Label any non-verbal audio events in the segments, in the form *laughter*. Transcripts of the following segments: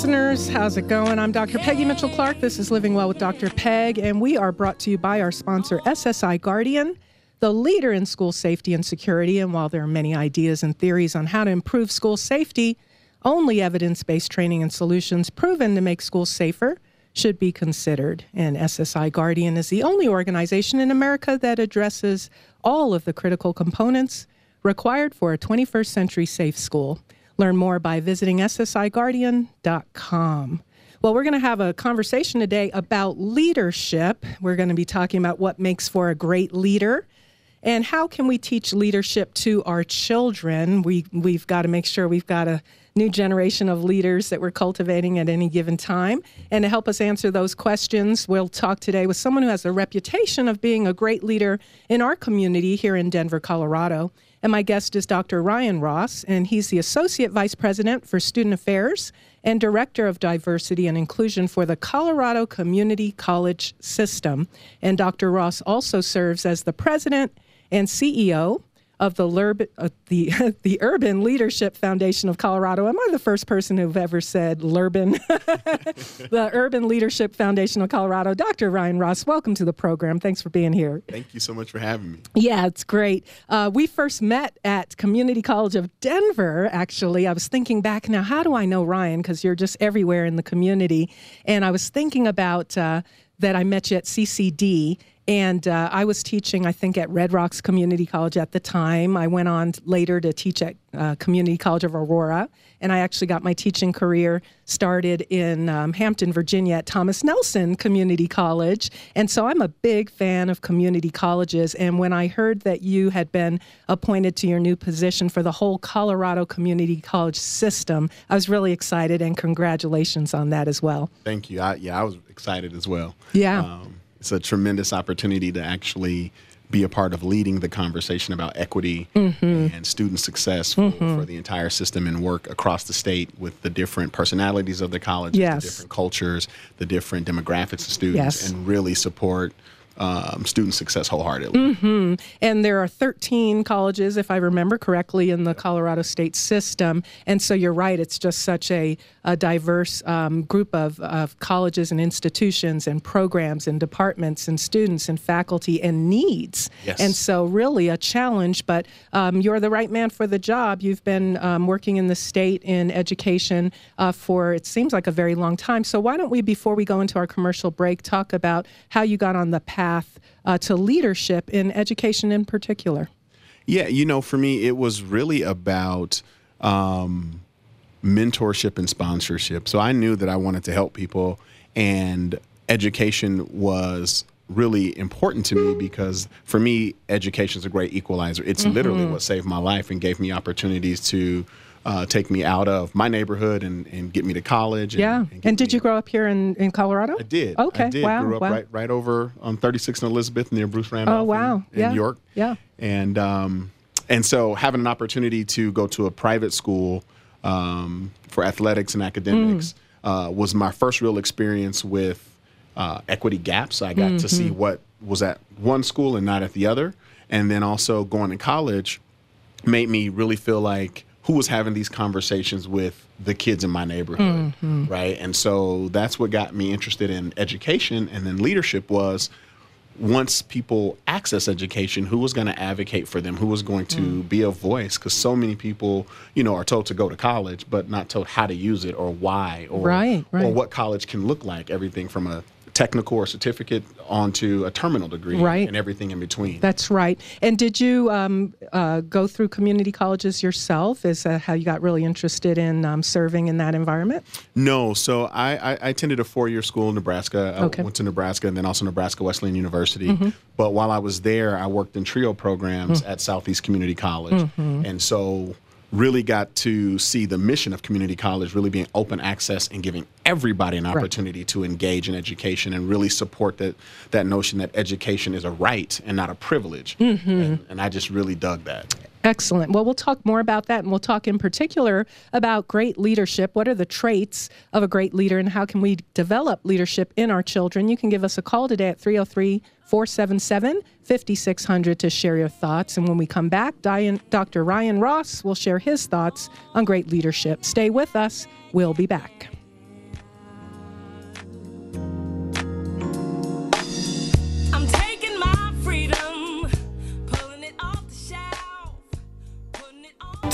listeners. How's it going? I'm Dr. Peggy Mitchell Clark. This is Living Well with Dr. Peg, and we are brought to you by our sponsor, SSI Guardian, the leader in school safety and security. And while there are many ideas and theories on how to improve school safety, only evidence based training and solutions proven to make schools safer should be considered. And SSI Guardian is the only organization in America that addresses all of the critical components required for a 21st century safe school. Learn more by visiting ssiguardian.com. Well, we're going to have a conversation today about leadership. We're going to be talking about what makes for a great leader and how can we teach leadership to our children. We we've got to make sure we've got a new generation of leaders that we're cultivating at any given time. And to help us answer those questions, we'll talk today with someone who has a reputation of being a great leader in our community here in Denver, Colorado. And my guest is Dr. Ryan Ross, and he's the Associate Vice President for Student Affairs and Director of Diversity and Inclusion for the Colorado Community College System. And Dr. Ross also serves as the President and CEO of the, Lurb, uh, the, *laughs* the Urban Leadership Foundation of Colorado. Am I the first person who've ever said Lurban? *laughs* the Urban Leadership Foundation of Colorado. Dr. Ryan Ross, welcome to the program. Thanks for being here. Thank you so much for having me. Yeah, it's great. Uh, we first met at Community College of Denver, actually. I was thinking back now, how do I know Ryan? Because you're just everywhere in the community. And I was thinking about uh, that I met you at CCD and uh, I was teaching, I think, at Red Rocks Community College at the time. I went on later to teach at uh, Community College of Aurora. And I actually got my teaching career started in um, Hampton, Virginia at Thomas Nelson Community College. And so I'm a big fan of community colleges. And when I heard that you had been appointed to your new position for the whole Colorado Community College system, I was really excited. And congratulations on that as well. Thank you. I, yeah, I was excited as well. Yeah. Um, it's a tremendous opportunity to actually be a part of leading the conversation about equity mm-hmm. and student success for, mm-hmm. for, the entire system and work across the state with the different personalities of the colleges, yes. the different cultures, the different demographics of students, yes. and really support um, student success wholeheartedly. Mm-hmm. And there are 13 colleges, if I remember correctly, in the Colorado state system. And so you're right, it's just such a, a diverse um, group of, of colleges and institutions and programs and departments and students and faculty and needs. Yes. And so, really, a challenge, but um, you're the right man for the job. You've been um, working in the state in education uh, for, it seems like, a very long time. So, why don't we, before we go into our commercial break, talk about how you got on the path? Path uh, to leadership in education in particular? Yeah, you know, for me, it was really about um, mentorship and sponsorship. So I knew that I wanted to help people, and education was really important to me because for me education is a great equalizer it's mm-hmm. literally what saved my life and gave me opportunities to uh, take me out of my neighborhood and, and get me to college. And, yeah. And, and did you grow up here in, in Colorado? I did. Okay. I did. Wow. Grew up wow. right right over on 36 and Elizabeth near Bruce Randolph. Oh wow. In, in yeah. York. Yeah. And um, and so having an opportunity to go to a private school um, for athletics and academics mm. uh, was my first real experience with uh, equity gaps. I got mm-hmm. to see mm-hmm. what was at one school and not at the other, and then also going to college made me really feel like who was having these conversations with the kids in my neighborhood, mm-hmm. right? And so that's what got me interested in education and then leadership was once people access education, who was going to advocate for them? Who was going to mm. be a voice? Because so many people, you know, are told to go to college, but not told how to use it or why or right, right. or what college can look like. Everything from a technical or certificate onto a terminal degree right. and everything in between. That's right. And did you um, uh, go through community colleges yourself? Is that how you got really interested in um, serving in that environment? No. So I, I, I attended a four year school in Nebraska. I okay. went to Nebraska and then also Nebraska Wesleyan University. Mm-hmm. But while I was there, I worked in TRIO programs mm-hmm. at Southeast Community College. Mm-hmm. And so really got to see the mission of community college really being open access and giving everybody an opportunity right. to engage in education and really support that that notion that education is a right and not a privilege mm-hmm. and, and i just really dug that Excellent. Well, we'll talk more about that, and we'll talk in particular about great leadership. What are the traits of a great leader, and how can we develop leadership in our children? You can give us a call today at 303 477 5600 to share your thoughts. And when we come back, Dr. Ryan Ross will share his thoughts on great leadership. Stay with us. We'll be back.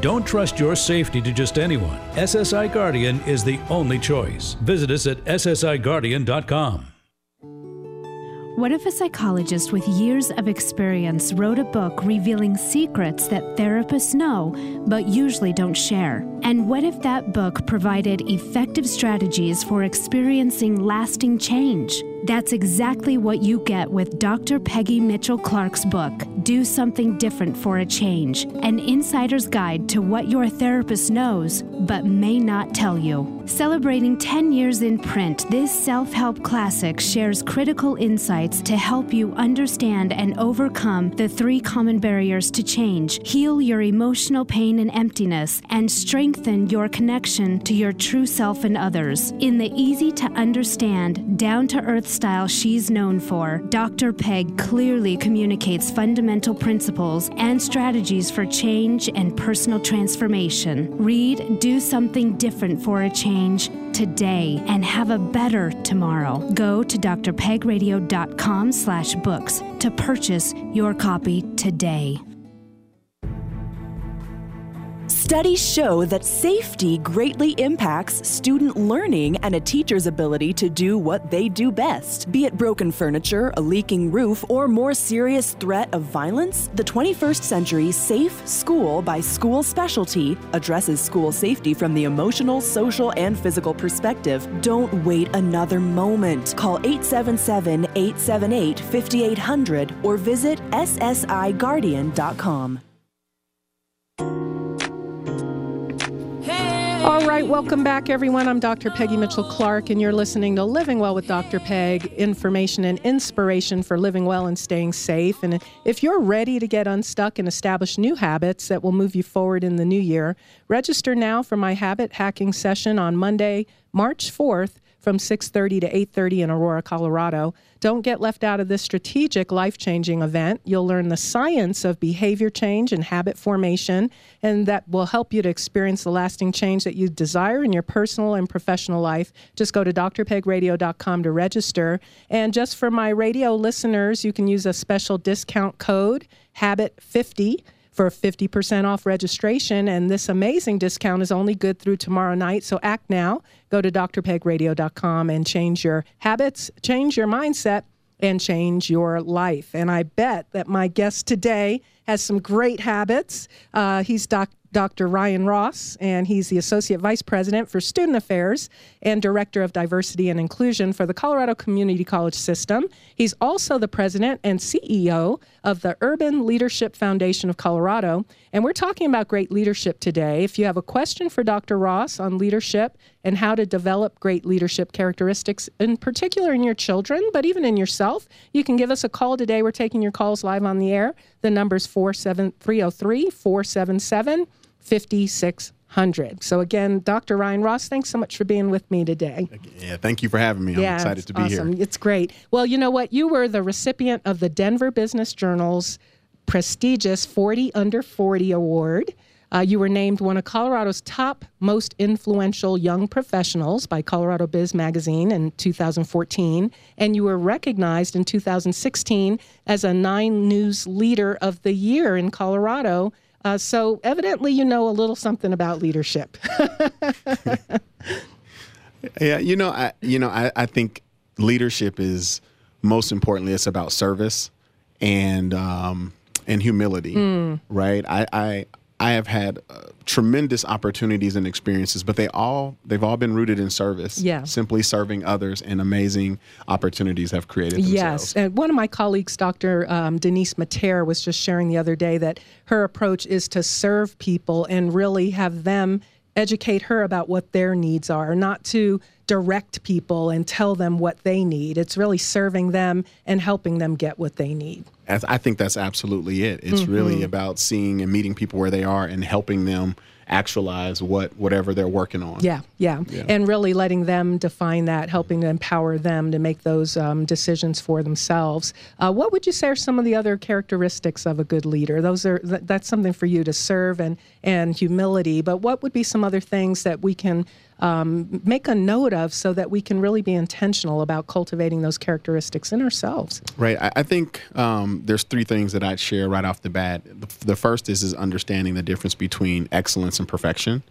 Don't trust your safety to just anyone. SSI Guardian is the only choice. Visit us at ssiguardian.com. What if a psychologist with years of experience wrote a book revealing secrets that therapists know but usually don't share? And what if that book provided effective strategies for experiencing lasting change? That's exactly what you get with Dr. Peggy Mitchell Clark's book, Do Something Different for a Change An Insider's Guide to What Your Therapist Knows but May Not Tell You. Celebrating 10 years in print, this self help classic shares critical insights to help you understand and overcome the three common barriers to change, heal your emotional pain and emptiness, and strengthen your connection to your true self and others. In the easy to understand, down to earth style she's known for, Dr. Peg clearly communicates fundamental principles and strategies for change and personal transformation. Read Do Something Different for a Change today and have a better tomorrow. Go to drpegradio.com slash books to purchase your copy today. Studies show that safety greatly impacts student learning and a teacher's ability to do what they do best. Be it broken furniture, a leaking roof, or more serious threat of violence, the 21st Century Safe School by School Specialty addresses school safety from the emotional, social, and physical perspective. Don't wait another moment. Call 877 878 5800 or visit ssiguardian.com. All right, welcome back, everyone. I'm Dr. Peggy Mitchell Clark, and you're listening to Living Well with Dr. Peg information and inspiration for living well and staying safe. And if you're ready to get unstuck and establish new habits that will move you forward in the new year, register now for my habit hacking session on Monday, March 4th from 6:30 to 8:30 in Aurora, Colorado. Don't get left out of this strategic life-changing event. You'll learn the science of behavior change and habit formation, and that will help you to experience the lasting change that you desire in your personal and professional life. Just go to drpegradio.com to register. And just for my radio listeners, you can use a special discount code habit50 for 50% off registration. And this amazing discount is only good through tomorrow night. So act now. Go to drpegradio.com and change your habits, change your mindset, and change your life. And I bet that my guest today has some great habits. Uh, he's doc- Dr. Ryan Ross, and he's the Associate Vice President for Student Affairs and Director of Diversity and Inclusion for the Colorado Community College System. He's also the President and CEO of the Urban Leadership Foundation of Colorado. And we're talking about great leadership today. If you have a question for Dr. Ross on leadership and how to develop great leadership characteristics, in particular in your children, but even in yourself, you can give us a call today. We're taking your calls live on the air. The number's 303 477 5600. So, again, Dr. Ryan Ross, thanks so much for being with me today. Yeah, thank you for having me. I'm yeah, excited to be awesome. here. It's great. Well, you know what? You were the recipient of the Denver Business Journal's prestigious 40 Under 40 Award. Uh, you were named one of Colorado's top most influential young professionals by Colorado Biz Magazine in 2014, and you were recognized in 2016 as a Nine News Leader of the Year in Colorado. Uh, so evidently, you know a little something about leadership. *laughs* Yeah, you know, I you know, I, I think leadership is most importantly it's about service and um, and humility, Hmm. right? I I I have had uh, tremendous opportunities and experiences, but they all they've all been rooted in service. Yeah. simply serving others, and amazing opportunities have created themselves. Yes, and one of my colleagues, Dr. Um, Denise Mater, was just sharing the other day that her approach is to serve people and really have them educate her about what their needs are, not to direct people and tell them what they need. It's really serving them and helping them get what they need. I I think that's absolutely it. It's really about seeing and meeting people where they are and helping them actualize what whatever they're working on. Yeah, yeah, and really letting them define that, helping to empower them to make those um, decisions for themselves. Uh, what would you say are some of the other characteristics of a good leader? Those are th- that's something for you to serve and and humility. But what would be some other things that we can um, make a note of so that we can really be intentional about cultivating those characteristics in ourselves? Right. I, I think um, there's three things that I'd share right off the bat. The, the first is is understanding the difference between excellence and perfection.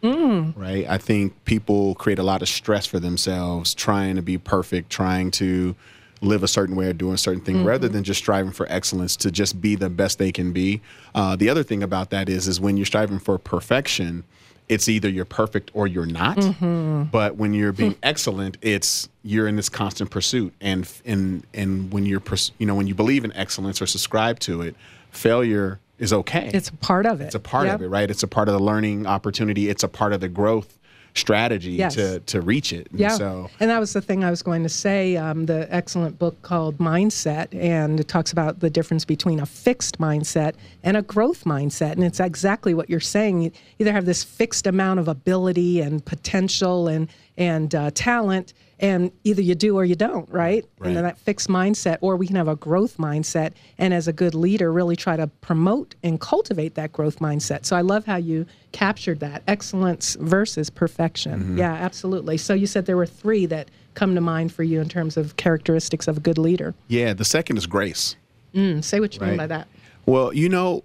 Right. I think people create a lot of stress for themselves trying to be perfect, trying to live a certain way or doing a certain thing rather than just striving for excellence to just be the best they can be. Uh, the other thing about that is is when you're striving for perfection, it's either you're perfect or you're not. Mm-hmm. But when you're being *laughs* excellent, it's you're in this constant pursuit. And and and when you're you know when you believe in excellence or subscribe to it, failure is okay. It's a part of it. It's a part Yep. of it, right? It's a part of the learning opportunity. It's a part of the growth strategy Yes. to to reach it. And Yeah. So and that was the thing I was going to say. Um, the excellent book called Mindset, and it talks about the difference between a fixed mindset and a growth mindset. And it's exactly what you're saying. You either have this fixed amount of ability and potential and and uh, talent, and either you do or you don't, right? And then that fixed mindset, or we can have a growth mindset, and as a good leader, really try to promote and cultivate that growth mindset. So I love how you captured that excellence versus perfection. Yeah, absolutely. So you said there were three that come to mind for you in terms of characteristics of a good leader. yeah, the second is grace. Mm, say what you mean by that. Well, you know,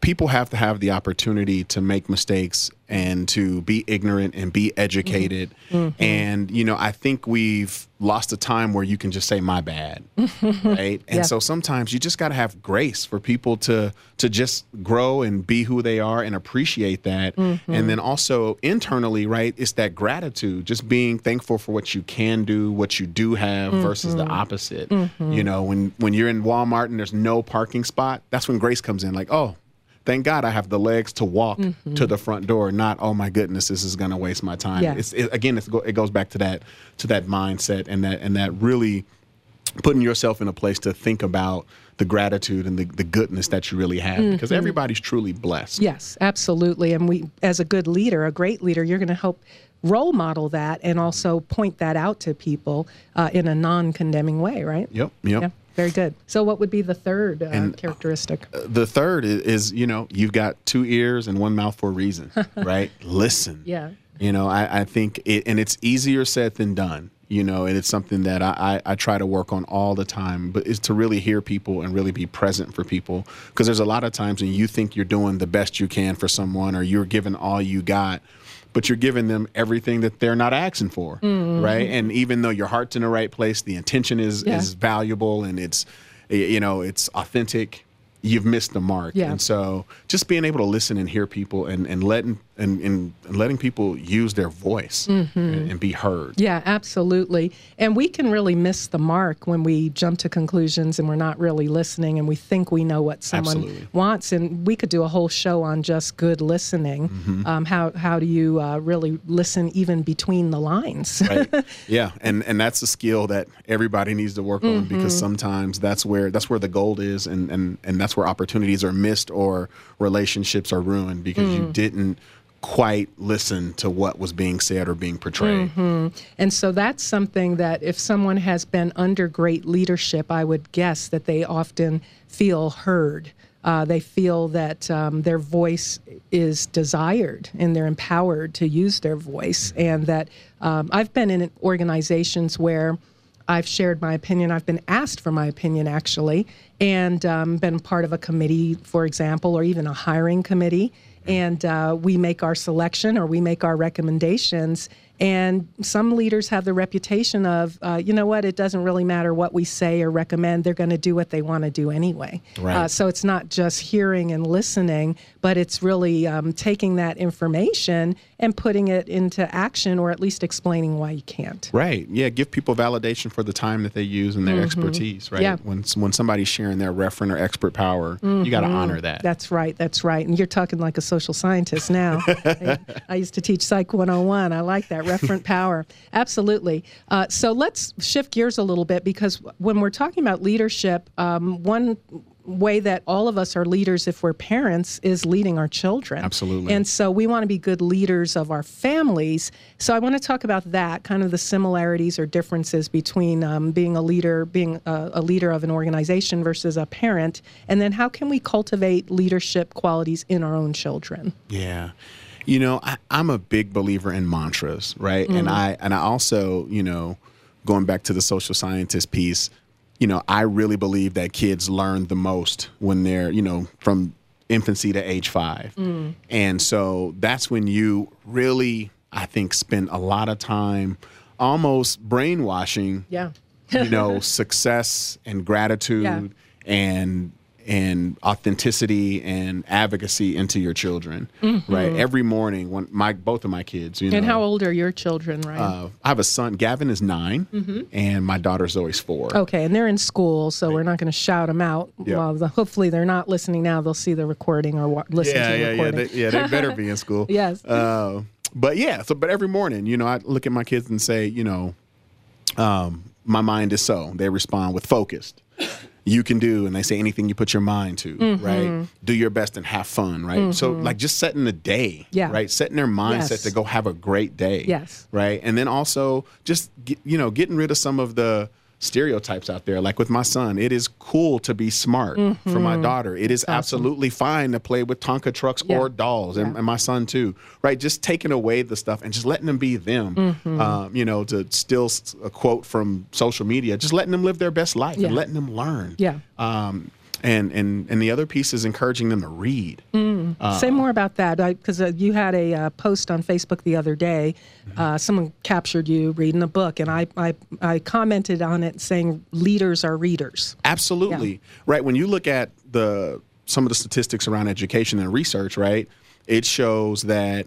people have to have the opportunity to make mistakes and to be ignorant and be educated. Mm-hmm. And, you know, I think we've lost a time where you can just say my bad. *laughs* right. And Yeah. so sometimes you just got to have grace for people to to just grow and be who they are and appreciate that. Mm-hmm. And then also internally, right, it's that gratitude, just being thankful for what you can do, what you do have versus Mm-hmm. the opposite. You know, when when you're in Walmart and there's no parking spot, that's when grace comes in like, "Oh, thank God I have the legs to walk to the front door, not oh my goodness, this is going to waste my time. Yeah. It's it, again, it's, go- it goes back to that to that mindset and that and that really putting yourself in a place to think about the gratitude and the, the goodness that you really have because everybody's truly blessed. Yes, absolutely. And we, as a good leader, a great leader, you're going to help role model that and also point that out to people uh, in a non-condemning way, right? Yep. Yep. Yeah, very good. So, what would be the third uh, And, characteristic? The third is, is, you know, you've got two ears and one mouth for a reason, *laughs* right? Listen. Yeah. You know, I, I think it, and it's easier said than done, you know, and it's something that I, I, I try to work on all the time, but is to really hear people and really be present for people. Because there's a lot of times when you think you're doing the best you can for someone or you're giving all you got, but you're giving them everything that they're not asking for, mm-hmm. right? And even though your heart's in the right place, the intention is, Yeah. is valuable and it's, you know, it's authentic. You've missed the mark, Yeah. and so just being able to listen and hear people, and and letting and, and letting people use their voice and, and be heard. Yeah, absolutely. And we can really miss the mark when we jump to conclusions and we're not really listening and we think we know what someone Absolutely. wants. And we could do a whole show on just good listening. Mm-hmm. Um, how, how do you uh, really listen even between the lines? right *laughs* yeah and and that's a skill that everybody needs to work on because sometimes that's where that's where the gold is and and and that's where opportunities are missed or relationships are ruined because you didn't quite listen to what was being said or being portrayed And so that's something that if someone has been under great leadership, I would guess that they often feel heard. Uh, they feel that um, their voice is desired and they're empowered to use their voice. And that um, I've been in organizations where I've shared my opinion. I've been asked for my opinion, actually, and um, been part of a committee, for example, or even a hiring committee. And uh, we make our selection or we make our recommendations. And some leaders have the reputation of, uh, you know what, it doesn't really matter what we say or recommend, they're going to do what they want to do anyway. Right. Uh, so it's not just hearing and listening, but it's really um, taking that information and putting it into action or at least explaining why you can't. Right. Yeah. Give people validation for the time that they use and their expertise. Right. Yeah. When when somebody's sharing their referent or expert power, you got to honor that. That's right. That's right. And you're talking like a social scientist now. *laughs* I, I used to teach Psych 101. I like that referent *laughs* power. Absolutely. Uh, so let's shift gears a little bit because when we're talking about leadership, um, one way that all of us are leaders if we're parents is leading our children. Absolutely. And so we want to be good leaders of our families. So I want to talk about that, kind of the similarities or differences between um, being a leader, being a, a leader of an organization versus a parent, and then how can we cultivate leadership qualities in our own children? Yeah. You know, I, I'm a big believer in mantras, right? And I and I also, you know, going back to the social scientist piece, you know, I really believe that kids learn the most when they're, you know, from infancy to age five. Mm. And so that's when you really, I think, spend a lot of time almost brainwashing Yeah. you know *laughs* success and gratitude Yeah. and and authenticity and advocacy into your children right every morning when my both of my kids you know Mm-hmm. And how old are your children, right? uh, i have a son gavin is 9 Mm-hmm. and my daughter zoe's four Okay, and they're in school, so we're not going to shout them out. Yeah. Well, the, hopefully they're not listening now. They'll see the recording or wa- listen yeah to the yeah yeah recording. they, yeah they better be in *laughs* school Yes. uh, but yeah so but every morning you know i look at my kids and say you know um, my mind is so they respond with focused you can do and they say anything you put your mind to Mm-hmm. right do your best and have fun right so like just setting the day Yeah. right setting their mindset Yes. to go have a great day Yes. right and then also just get, you know getting rid of some of the stereotypes out there like with my son it is cool to be smart for my daughter it is absolutely fine to play with tonka trucks Yeah. or dolls and, and my son too right just taking away the stuff and just letting them be them Mm-hmm. um, you know to steal a quote from social media just letting them live their best life Yeah. and letting them learn Yeah. um, and and and the other piece is encouraging them to read Say more about that, because uh, you had a uh, post on Facebook the other day. Mm-hmm. Uh, someone captured you reading a book, and I, I I commented on it saying leaders are readers. Absolutely. Right. When you look at the some of the statistics around education and research, right, it shows that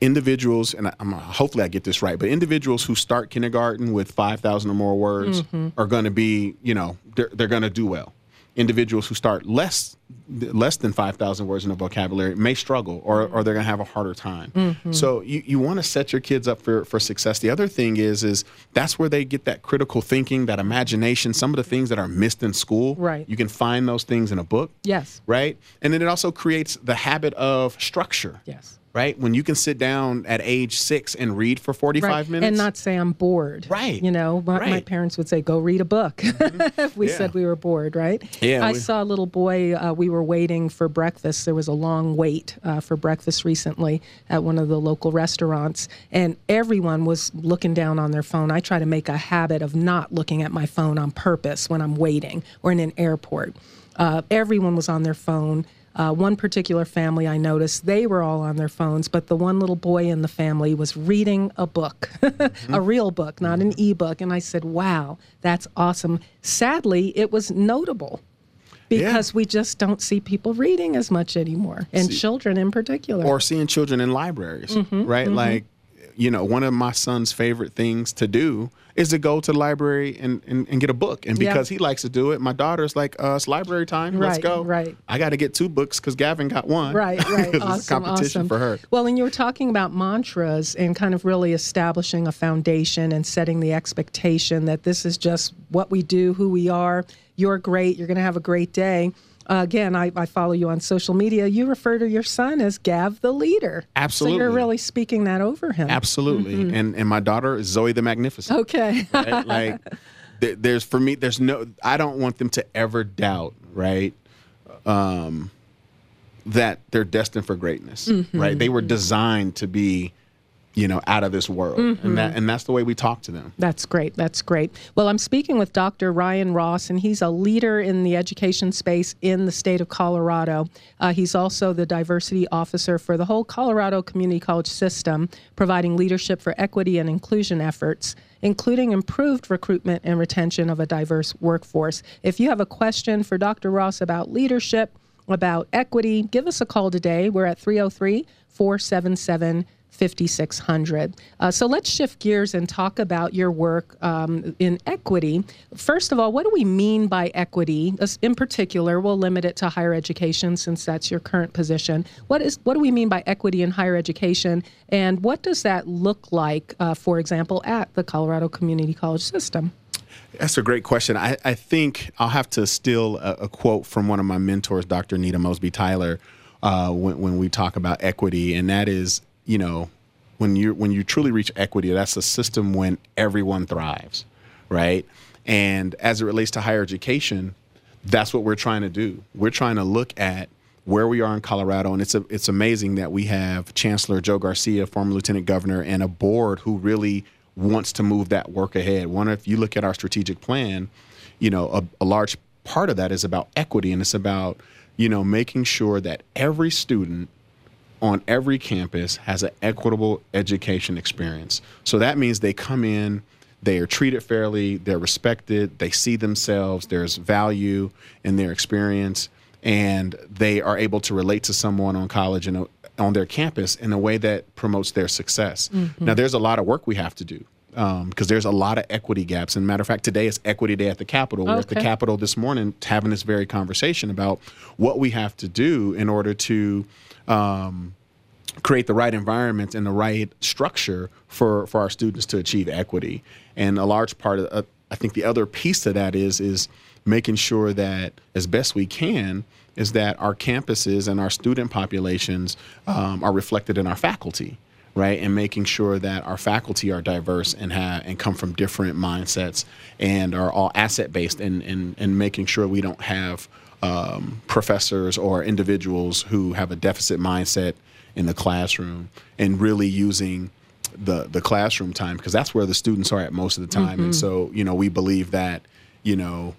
individuals, and I'm, hopefully I get this right, but individuals who start kindergarten with 5,000 or more words are going to be, you know, they're, they're going to do well. Individuals who start less less than 5,000 words in a vocabulary may struggle or, mm-hmm. or they're going to have a harder time. Mm-hmm. So you, you want to set your kids up for, for success. The other thing is, is that's where they get that critical thinking, that imagination, some of the things that are missed in school. Right. You can find those things in a book. Yes. Right. And then it also creates the habit of structure. Yes. Right. When you can sit down at age six and read for 45 right. minutes. and not say I'm bored. Right. You know, my, my Right. Mm-hmm. parents would say, "Go read a book," *laughs* if we Yeah. said we were bored. Right. Yeah, I we- saw a little boy. Uh, we were waiting for breakfast. There was a long wait uh, for breakfast recently at one of the local restaurants, and everyone was looking down on their phone. I try to make a habit of not looking at my phone on purpose when I'm waiting or in an airport. Uh, everyone was on their phone. Uh, one particular family I noticed, they were all on their phones, but the one little boy in the family was reading a book, *laughs* a real book, not an e-book. And I said, wow, that's awesome. Sadly, it was notable because we just don't see people reading as much anymore, and children in particular. or seeing children in libraries, Mm-hmm, right? Like, you know, one of my son's favorite things to do is to go to the library and, and, and get a book. And Yeah. because he likes to do it, my daughter's like, uh, it's library time. Let's go. right. I got to get two books because Gavin got one. Right, *laughs* right. awesome, it's a competition awesome. for her. Well, and you were talking about mantras and kind of really establishing a foundation and setting the expectation that this is just what we do, who we are. You're great. You're going to have a great day. Uh, again, I, I follow you on social media. You refer to your son as Gav the leader. So Absolutely. you're really speaking that over him. Absolutely. Mm-hmm. And and my daughter is Zoe the Magnificent. Okay. right? *laughs* Like, th- there's for me, there's no. I don't want them to ever doubt, right? Um, that they're destined for greatness, Mm-hmm. right? They were designed to be, you know, out of this world, Mm-hmm. and that and that's the way we talk to them. That's great. That's great. Well, I'm speaking with Dr. Ryan Ross, and he's a leader in the education space in the state of Colorado. Uh, he's also the diversity officer for the whole Colorado Community College system, providing leadership for equity and inclusion efforts, including improved recruitment and retention of a diverse workforce. If you have a question for Dr. Ross about leadership, about equity, give us a call today. We're at 303 477 5600. Uh, so let's shift gears and talk about your work um, in equity. First of all, what do we mean by equity? In particular, we'll limit it to higher education since that's your current position. What is what do we mean by equity in higher education, and what does that look like, uh, for example, at the Colorado Community College system? That's a great question. I, I think I'll have to steal a, a, quote from one of my mentors, Dr. Nita Mosby Tyler, uh, when, when we talk about equity, and that is, you know, when you when you truly reach equity, that's a system when everyone thrives, right? And as it relates to higher education, that's what we're trying to do. We're trying to look at where we are in Colorado, and it's a, it's amazing that we have Chancellor Joe Garcia, former Lieutenant Governor, and a board who really wants to move that work ahead. One, if you look at our strategic plan, you know, a, a large part of that is about equity, and it's about you know making sure that every student on every campus has an equitable education experience. So that means they come in, they are treated fairly, they're respected, they see themselves, there's value in their experience, and they are able to relate to someone on college and on their campus in a way that promotes their success. Mm-hmm. Now, there's a lot of work we have to do because um, there's a lot of equity gaps. And matter of fact, today is Equity Day at the Capitol. We're at the Capitol this morning having this very conversation about what we have to do in order to um, create the right environment and the right structure for, for our students to achieve equity. And a large part of, uh, I think the other piece to that is, is making sure that as best we can, is that our campuses and our student populations um, are reflected in our faculty right and making sure that our faculty are diverse and have and come from different mindsets and are all asset based and, and and making sure we don't have um, professors or individuals who have a deficit mindset in the classroom and really using the the classroom time because that's where the students are at most of the time mm-hmm. and so you know we believe that you know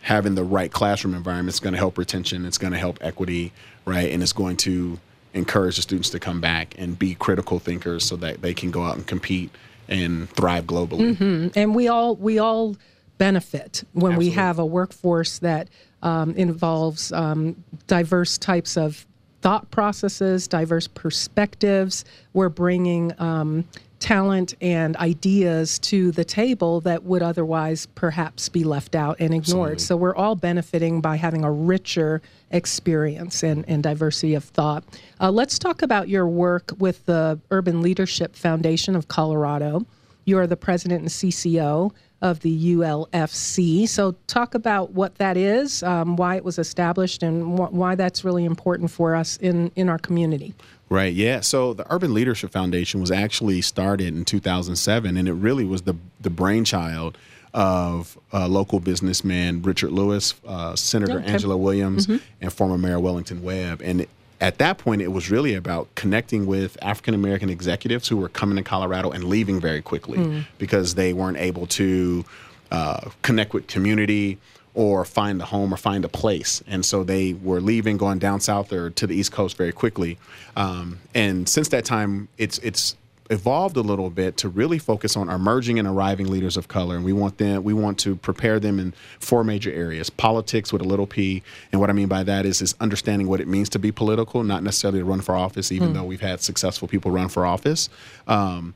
having the right classroom environment is going to help retention it's going to help equity right and it's going to encourage the students to come back and be critical thinkers so that they can go out and compete and thrive globally mm-hmm. and we all we all benefit when Absolutely. we have a workforce that um, involves um, diverse types of thought processes, diverse perspectives. We're bringing um, talent and ideas to the table that would otherwise perhaps be left out and ignored. Absolutely. So we're all benefiting by having a richer experience and, and diversity of thought. Uh, let's talk about your work with the Urban Leadership Foundation of Colorado. You're the president and CCO of the ULFC. So, talk about what that is, um, why it was established, and wh- why that's really important for us in, in our community. Right, yeah. So, the Urban Leadership Foundation was actually started in 2007, and it really was the, the brainchild of uh, local businessman Richard Lewis, uh, Senator okay. Angela Williams, mm-hmm. and former Mayor Wellington Webb. And at that point, it was really about connecting with African American executives who were coming to Colorado and leaving very quickly mm. because they weren't able to uh, connect with community or find a home or find a place. And so they were leaving, going down south or to the East Coast very quickly. Um, and since that time, it's it's evolved a little bit to really focus on emerging and arriving leaders of color and we want them we want to prepare them in four major areas politics with a little p and what i mean by that is is understanding what it means to be political not necessarily to run for office even mm. though we've had successful people run for office um,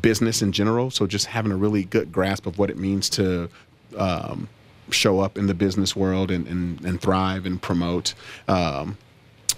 business in general so just having a really good grasp of what it means to um, show up in the business world and, and, and thrive and promote um,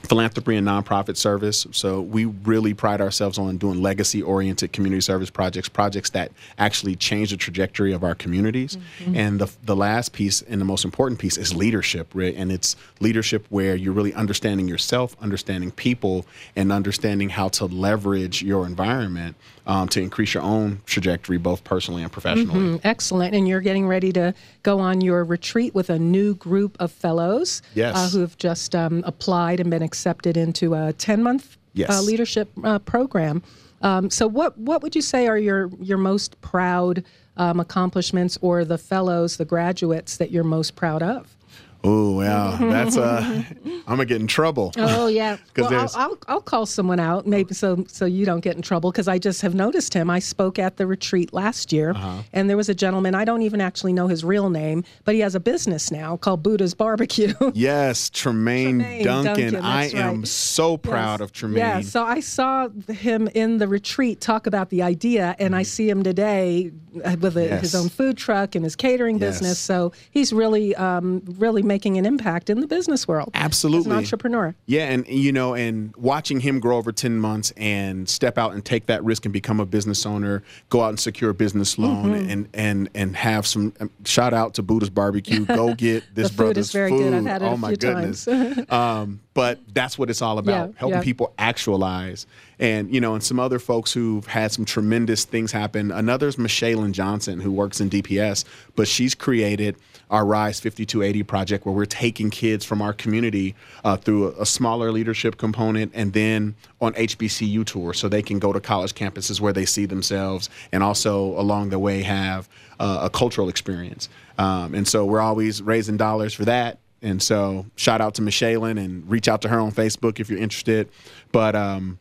philanthropy and nonprofit service. So we really pride ourselves on doing legacy oriented community service projects, projects that actually change the trajectory of our communities. Mm-hmm. And the, the last piece and the most important piece is leadership, right? And it's leadership where you're really understanding yourself, understanding people, and understanding how to leverage your environment um, to increase your own trajectory, both personally and professionally. Mm-hmm. Excellent. And you're getting ready to go on your retreat with a new group of fellows yes. uh, who have just um, applied and been accepted into a 10 month yes. uh, leadership uh, program. Um, so, what, what would you say are your, your most proud um, accomplishments or the fellows, the graduates that you're most proud of? Oh wow, that's uh, *laughs* I'm gonna get in trouble. Oh yeah, *laughs* well, I'll, I'll, I'll call someone out maybe so so you don't get in trouble because I just have noticed him. I spoke at the retreat last year, uh-huh. and there was a gentleman I don't even actually know his real name, but he has a business now called Buddha's Barbecue. *laughs* yes, Tremaine, Tremaine Duncan. Duncan I right. am so proud yes. of Tremaine. Yeah, so I saw him in the retreat talk about the idea, and I see him today with a, yes. his own food truck and his catering yes. business. So he's really um, really making an impact in the business world. Absolutely. As an entrepreneur. Yeah, and you know, and watching him grow over 10 months and step out and take that risk and become a business owner, go out and secure a business loan Mm-hmm. and and and have some um, shout out to Buddha's barbecue. Go get *laughs* this food brother's is very food. good. I've had it oh a my few goodness. times. um, but that's what it's all about. Yeah, helping yeah. people actualize. And you know, and some other folks who've had some tremendous things happen. Another's Michelle Johnson who works in DPS, but she's created our Rise 5280 project where we're taking kids from our community uh, through a, a smaller leadership component and then on HBCU tours so they can go to college campuses where they see themselves and also along the way have uh, a cultural experience. Um, and so we're always raising dollars for that. And so shout out to Michelle and reach out to her on Facebook if you're interested. But um,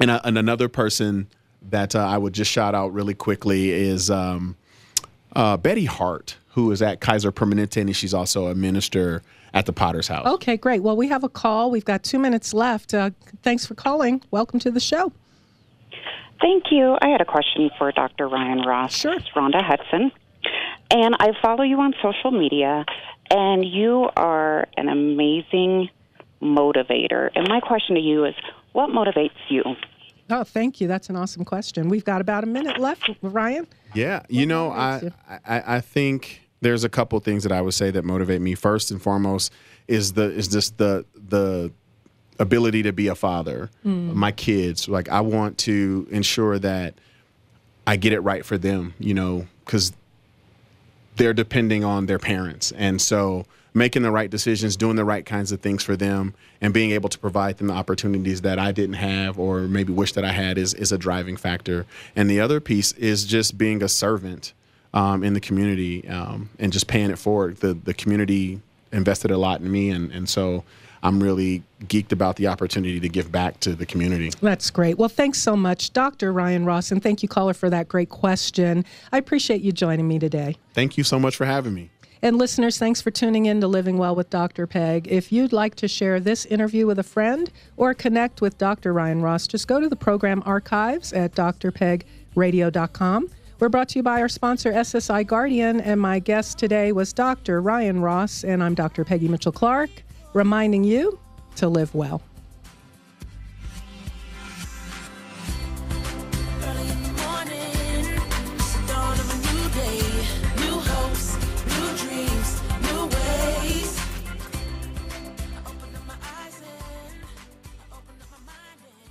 and, uh, and another person that uh, I would just shout out really quickly is um, uh, Betty Hart, who is at Kaiser Permanente, and she's also a minister at the Potter's House. Okay, great. Well, we have a call. We've got two minutes left. Uh, thanks for calling. Welcome to the show. Thank you. I had a question for Dr. Ryan Ross. Sure. It's Rhonda Hudson. And I follow you on social media, and you are an amazing motivator. And my question to you is what motivates you? Oh, thank you. That's an awesome question. We've got about a minute left, Ryan. Yeah, you know, I, you? I I think there's a couple things that I would say that motivate me. First and foremost is the is just the the ability to be a father. Hmm. My kids, like I want to ensure that I get it right for them. You know, because they're depending on their parents. And so making the right decisions, doing the right kinds of things for them, and being able to provide them the opportunities that I didn't have or maybe wish that I had is, is a driving factor. And the other piece is just being a servant um, in the community um, and just paying it forward. The, the community invested a lot in me. And, and so I'm really geeked about the opportunity to give back to the community. That's great. Well, thanks so much, Dr. Ryan Ross, and thank you, caller, for that great question. I appreciate you joining me today. Thank you so much for having me. And listeners, thanks for tuning in to Living Well with Dr. Peg. If you'd like to share this interview with a friend or connect with Dr. Ryan Ross, just go to the program archives at drpegradio.com. We're brought to you by our sponsor, SSI Guardian, and my guest today was Dr. Ryan Ross, and I'm Dr. Peggy Mitchell Clark, reminding you to live well.